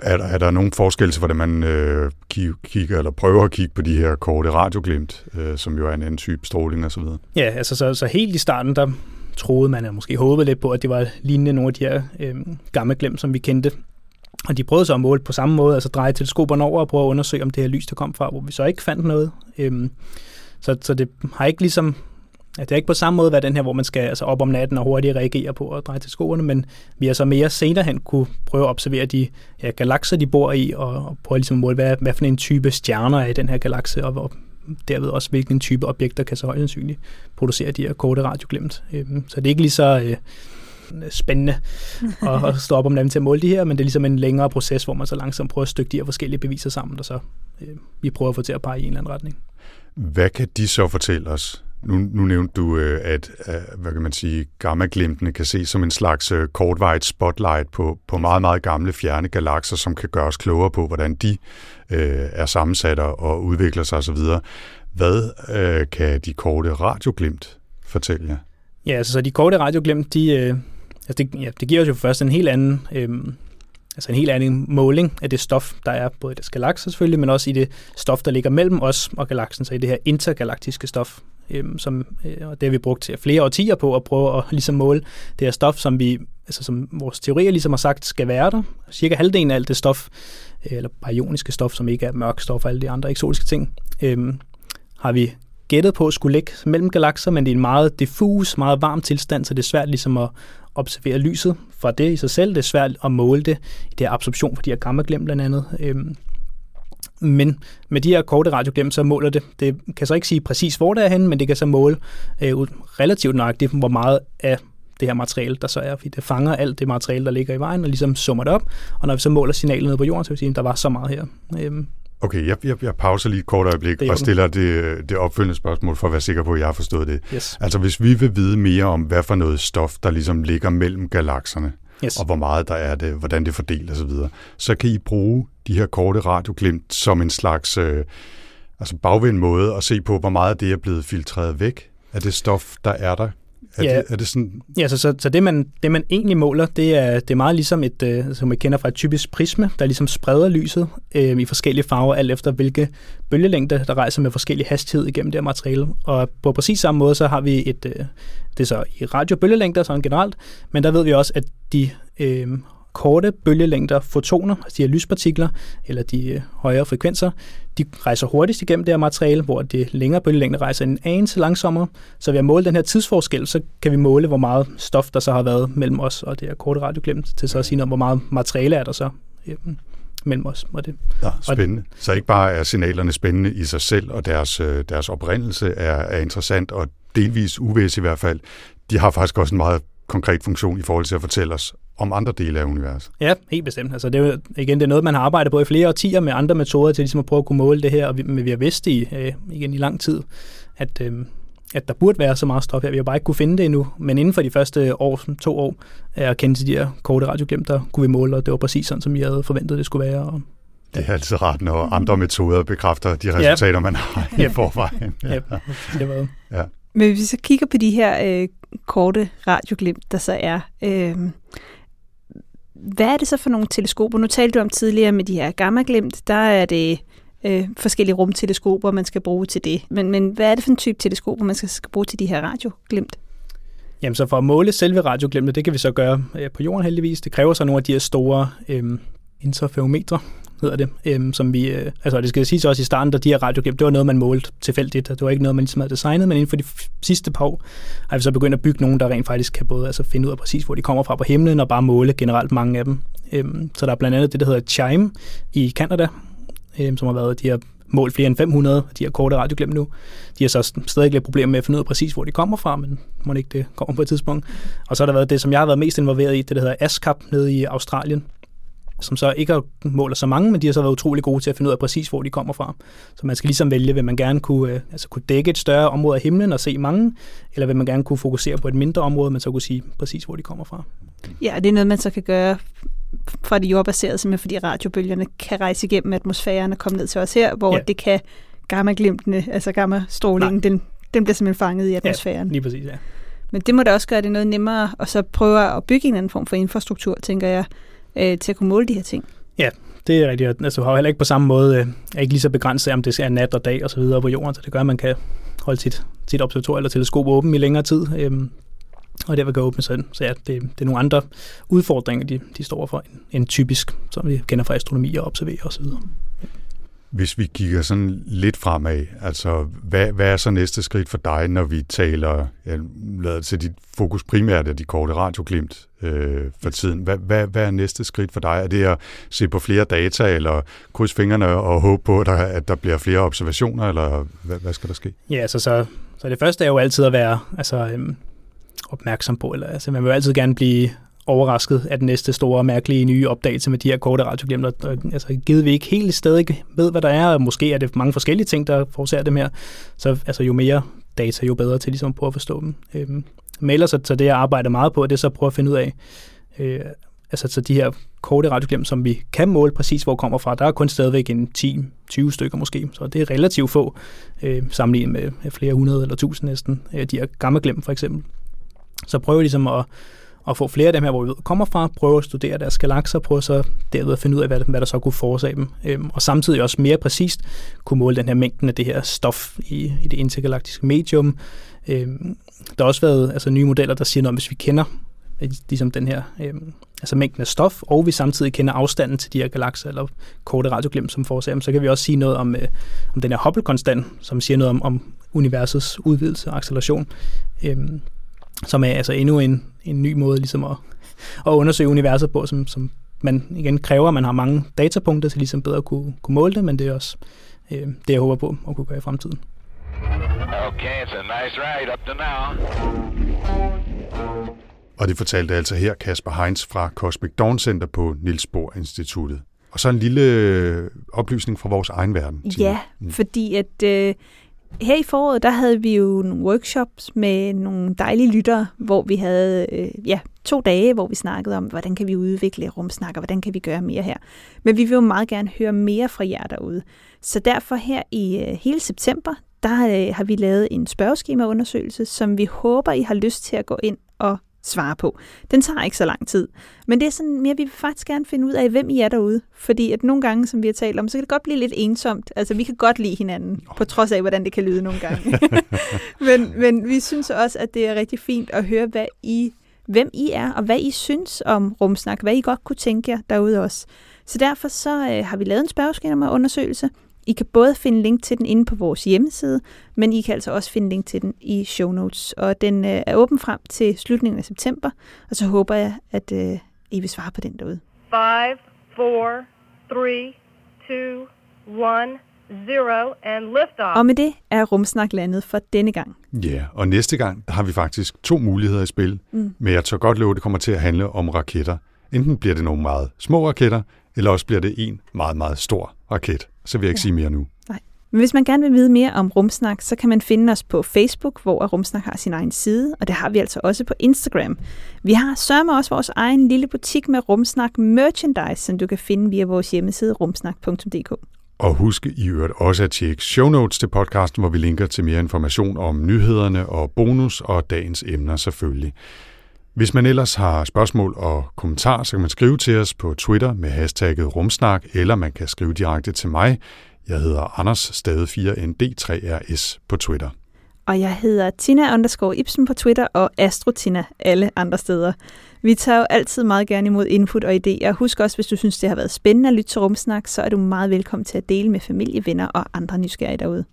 Er der, er der nogen forskel til, hvordan man øh, kigger eller prøver at kigge på de her korte radioglimt, øh, som jo er en anden type stråling osv.? Ja, altså så, så helt i starten, der troede man, eller måske håbede lidt på, at det var lignende nogle af de her øh, gamle glimt, som vi kendte. Og de prøvede så at måle på samme måde, altså dreje teleskoperne over og prøve at undersøge, om det her lys, der kom fra, hvor vi så ikke fandt noget. Øh, så, så det har ikke ligesom, ja, det er ikke på samme måde været den her, hvor man skal altså op om natten og hurtigt reagere på at dreje teleskoperne, men vi har så mere senere hen kunne prøve at observere de ja, galakser, de bor i, og, og prøve ligesom at måle, hvad, hvad for en type stjerner er i den her galakse, og, og derved også, hvilken type objekter kan så højst sandsynligt producere de her korte radioglimt. Øhm, så det er ikke lige så øh, spændende at, at stå op om natten til at måle de her, men det er ligesom en længere proces, hvor man så langsomt prøver at stykke de her forskellige beviser sammen, og så øh, vi prøver at få til at pege i en eller anden retning. Hvad kan de så fortælle os? Nu, nu nævnte du, øh, at øh, hvad kan man sige, gammaglimtene kan ses som en slags øh, kortvarigt spotlight på, på meget, meget gamle fjerne galakser, som kan gøre os klogere på, hvordan de øh, er sammensat og udvikler sig osv. Hvad øh, kan de korte radioglimt fortælle jer? Ja, altså så de korte radioglimt, de, øh, altså det, ja, det giver os jo først en helt anden, øh, altså en helt anden måling af det stof, der er både i det galakser selvfølgelig, men også i det stof, der ligger mellem os og galaksen, så i det her intergalaktiske stof, øh, som, øh, og det har vi brugt til flere årtier på at prøve at ligesom måle det her stof, som vi, altså som vores teorier ligesom har sagt, skal være der. Cirka halvdelen af alt det stof, øh, eller baryoniske stof, som ikke er mørk stof og alle de andre eksotiske ting, øh, har vi gættet på skulle ligge mellem galakser, men det er en meget diffus, meget varm tilstand, så det er svært ligesom at observere lyset fra det i sig selv. Det er svært at måle det i det her absorption for de her gammaglem blandt andet. Øhm, men med de her korte radioglem, så måler det, det kan så ikke sige præcis, hvor det er henne, men det kan så måle øh, relativt nøjagtigt, hvor meget af det her materiale, der så er, fordi det fanger alt det materiale, der ligger i vejen, og ligesom summer det op, og når vi så måler signalet ned på jorden, så vil vi sige, at der var så meget her. Øhm, Okay, jeg, jeg, jeg pauser lige et kort øjeblik og stiller det, det opfølgende spørgsmål for at være sikker på, at jeg har forstået det. yes. Altså hvis vi vil vide mere om, hvad for noget stof, der ligesom ligger mellem galakserne, Yes. og hvor meget der er det, hvordan det er fordelt osv., så kan I bruge de her korte radioglimt som en slags øh, altså bagvendt måde at se på, hvor meget det er blevet filtreret væk af det stof, der er der. Er, Ja. det, er det sådan, Ja, så, så, så det, man, det, man egentlig måler, det er, det er meget ligesom et, øh, som man kender fra et typisk prisme, der ligesom spreder lyset øh, i forskellige farver, alt efter hvilke bølgelængder, der rejser med forskellig hastighed igennem det her materiale. Og på præcis samme måde, så har vi et, øh, det er så i radiobølgelængder sådan generelt, men der ved vi også, at de øh, korte bølgelængder, fotoner, altså de her lyspartikler, eller de øh, højere frekvenser, de rejser hurtigst igennem det her materiale, hvor de længere bølgelængder rejser en anelse langsommere. Så ved at måle den her tidsforskel, så kan vi måle, hvor meget stof, der så har været mellem os og det her korte radioglimt, til så at sige noget om, hvor meget materiale er der så øhm, mellem os og det. ja, spændende? Så ikke bare er signalerne spændende i sig selv, og deres, øh, deres oprindelse er, er interessant, og delvis uvæs i hvert fald. De har faktisk også en meget konkret funktion i forhold til at fortælle os om andre dele af universet. Ja, helt bestemt. Altså, det er jo, igen, det er noget, man har arbejdet på i flere årtier med andre metoder til ligesom at prøve at kunne måle det her, og vi, men vi har vidst i, øh, igen i lang tid, at, øh, at der burde være så meget stof her. Vi har bare ikke kunne finde det endnu. Men inden for de første år, to år, er kendt til de her korte radioglimt, der kunne vi måle, og det var præcis sådan, som vi havde forventet, det skulle være. Og Det er altid rart, når andre metoder bekræfter de resultater, man har i forvejen. ja, det var Ja. Men hvis vi så kigger på de her øh, korte radioglimt, der så er, øh, hvad er det så for nogle teleskoper? Nu talte du om tidligere med de her gammaglimt, der er det øh, forskellige rumteleskoper, man skal bruge til det. Men, men hvad er det for en type teleskoper, man skal, skal bruge til de her radioglimt? Jamen så for at måle selve radioglimtet, det kan vi så gøre øh, på jorden heldigvis. Det kræver så nogle af de her store øh, interferometre, hedder det, øhm, som vi, øh, altså det skal sige også i starten, da de her radioklip, det var noget, man målte tilfældigt, det var ikke noget, man ligesom havde designet, men inden for de sidste par år har vi så begyndt at bygge nogen, der rent faktisk kan både altså finde ud af præcis, hvor de kommer fra på himlen, og bare måle generelt mange af dem. Øhm, så der er blandt andet det, der hedder CHIME i Canada, øhm, som har været de her målt flere end 500 af de her korte radioglimt nu. De har så stadig lidt problemer med at finde ud af præcis, hvor de kommer fra, men må ikke det kommer på et tidspunkt. Og så har der været det, som jeg har været mest involveret i, det der hedder ASCAP nede i Australien, som så ikke måler så mange, men de har så været utrolig gode til at finde ud af præcis, hvor de kommer fra. Så man skal ligesom vælge, vil man gerne kunne, øh, altså kunne dække et større område af himlen og se mange, eller vil man gerne kunne fokusere på et mindre område, men så kunne sige præcis, hvor de kommer fra. Ja, det er noget, man så kan gøre fra det jordbaserede, simpelthen fordi radiobølgerne kan rejse igennem atmosfæren og komme ned til os her, hvor ja. det kan gamma-glimtene, altså gamma-strålingen, den, den bliver simpelthen fanget i atmosfæren. Ja, lige præcis, ja. Men det må da også gøre det noget nemmere, og så prøve at bygge en anden form for infrastruktur, tænker jeg, øh, til at kunne måle de her ting. Ja, Det er rigtigt. Altså, du har jo heller ikke på samme måde, øh, er ikke lige så begrænset, om det er nat og dag og så videre på jorden, så det gør, at man kan holde sit, sit observatorium eller teleskop åben i længere tid. øh, og det vil gå åbne sådan. Så ja, det, det er nogle andre udfordringer, de, de står for, end, end typisk, som vi kender fra astronomi og observerer osv. Hvis vi kigger sådan lidt fremad, altså hvad, hvad er så næste skridt for dig, når vi taler, ja, lader til dit fokus primært af de korte radioglimt øh, for tiden. Hvad, hvad, hvad er næste skridt for dig? Er det at se på flere data, eller krydse fingrene og håbe på, at der, at der bliver flere observationer, eller hvad, hvad skal der ske? Ja, altså, så, så det første er jo altid at være altså, øhm, opmærksom på, eller altså, man vil jo altid gerne blive overrasket af den næste store, mærkelige nye opdagelse med de her korte radioglimter. Altså, givet vi ikke helt stadig ved, hvad der er, og måske er det mange forskellige ting, der forårsager dem her, så altså, jo mere data, jo bedre til ligesom at prøve at forstå dem. Øhm, men ellers så, så det, jeg arbejder meget på, det er så at prøve at finde ud af, øh, altså så de her korte radioglimt, som vi kan måle præcis, hvor kommer fra, der er kun stadigvæk en 10-20 stykker måske, så det er relativt få, øh, sammenlignet med flere hundrede eller tusind næsten, øh, de her gammelglem for eksempel. Så prøver ligesom at, at få flere af dem her, hvor vi ved, kommer fra, prøve at studere deres galakser, prøve så derved at finde ud af, hvad, hvad der så kunne forårsage dem, øhm, og samtidig også mere præcist kunne måle den her mængden af det her stof i, i det intergalaktiske medium. Øhm, der har også været altså, nye modeller, der siger noget om, hvis vi kender øh, ligesom den her, øhm, altså mængden af stof, og vi samtidig kender afstanden til de her galakser, eller korte radioglimt, som forårsager dem, så kan vi også sige noget om, øh, om den her Hubble-konstant, som siger noget om, om universets udvidelse og acceleration. Øhm, som er altså endnu en, en ny måde ligesom at, at undersøge universet på, som, som man igen kræver, at man har mange datapunkter til ligesom bedre at kunne, kunne måle det, men det er også øh, det, jeg håber på at kunne gøre i fremtiden. Okay, it's a nice ride up to now. Og det fortalte altså her Kasper Heinz fra Cosmic Dawn Center på Niels Bohr Instituttet. Og så en lille øh, oplysning fra vores egen verden. Tine. Ja, fordi at øh, her i foråret, der havde vi jo nogle workshops med nogle dejlige lyttere, hvor vi havde øh, ja, to dage, hvor vi snakkede om, hvordan kan vi udvikle rumsnak, og hvordan kan vi gøre mere her. Men vi vil jo meget gerne høre mere fra jer derude. Så derfor her i øh, hele september, der øh, har vi lavet en spørgeskemaundersøgelse, som vi håber, I har lyst til at gå ind og svare på. Den tager ikke så lang tid. Men det er sådan mere, vi vil faktisk gerne finde ud af, hvem I er derude. Fordi at nogle gange, som vi har talt om, så kan det godt blive lidt ensomt. Altså, vi kan godt lide hinanden, på trods af, hvordan det kan lyde nogle gange. men, men vi synes også, at det er rigtig fint at høre, hvad I, hvem I er, og hvad I synes om rumsnak, hvad I godt kunne tænke jer derude også. Så derfor så øh, har vi lavet en spørgeskemaundersøgelse. I kan både finde link til den inde på vores hjemmeside, men I kan altså også finde link til den i show notes. Og den øh, er åben frem til slutningen af september, og så håber jeg, at øh, I vil svare på den derude. Five, four, three, two, one, zero, and liftoff. Og med det er Rumsnak landet for denne gang. Ja, og næste gang der har vi faktisk to muligheder i spil. Mm. Men jeg tør godt love, at det kommer til at handle om raketter. Enten bliver det nogle meget små raketter, eller også bliver det en meget, meget stor raket. Så vil jeg ikke Ja. sige mere nu. Men hvis man gerne vil vide mere om Rumsnak, så kan man finde os på Facebook, hvor Rumsnak har sin egen side, og det har vi altså også på Instagram. Vi har sørme også vores egen lille butik med Rumsnak merchandise, som du kan finde via vores hjemmeside rumsnak.dk. Og husk i øvrigt også at tjekke show notes til podcasten, hvor vi linker til mere information om nyhederne og bonus og dagens emner selvfølgelig. Hvis man ellers har spørgsmål og kommentarer, så kan man skrive til os på Twitter med hashtagget rumsnak, eller man kan skrive direkte til mig. Jeg hedder Anders Stade 4ND3RS på Twitter. Og jeg hedder Tina underscore Ibsen på Twitter og Astrotina alle andre steder. Vi tager jo altid meget gerne imod input og idéer. Husk også, hvis du synes, det har været spændende at lytte til Rumsnak, så er du meget velkommen til at dele med familie, venner og andre nysgerrige derude.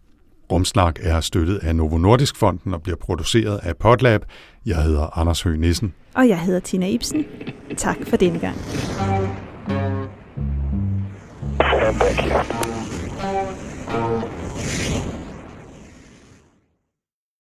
Rumsnak er støttet af Novo Nordisk Fonden og bliver produceret af Potlab. Jeg hedder Anders Høgh Nissen. Og jeg hedder Tina Ibsen. Tak for denne gang.